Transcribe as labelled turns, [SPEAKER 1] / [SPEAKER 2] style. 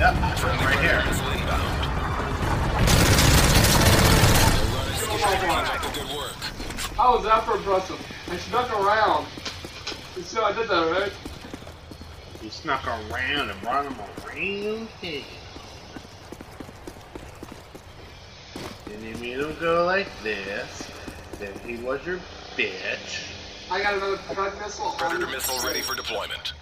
[SPEAKER 1] Yep.
[SPEAKER 2] Right here.
[SPEAKER 3] Oh How was that for impressive? I snuck around. You see how I did that, right?
[SPEAKER 2] He snuck around and brought him around here. And you made him go like this. Then he was your bitch.
[SPEAKER 3] I got another missile.
[SPEAKER 1] Predator missile ready for deployment.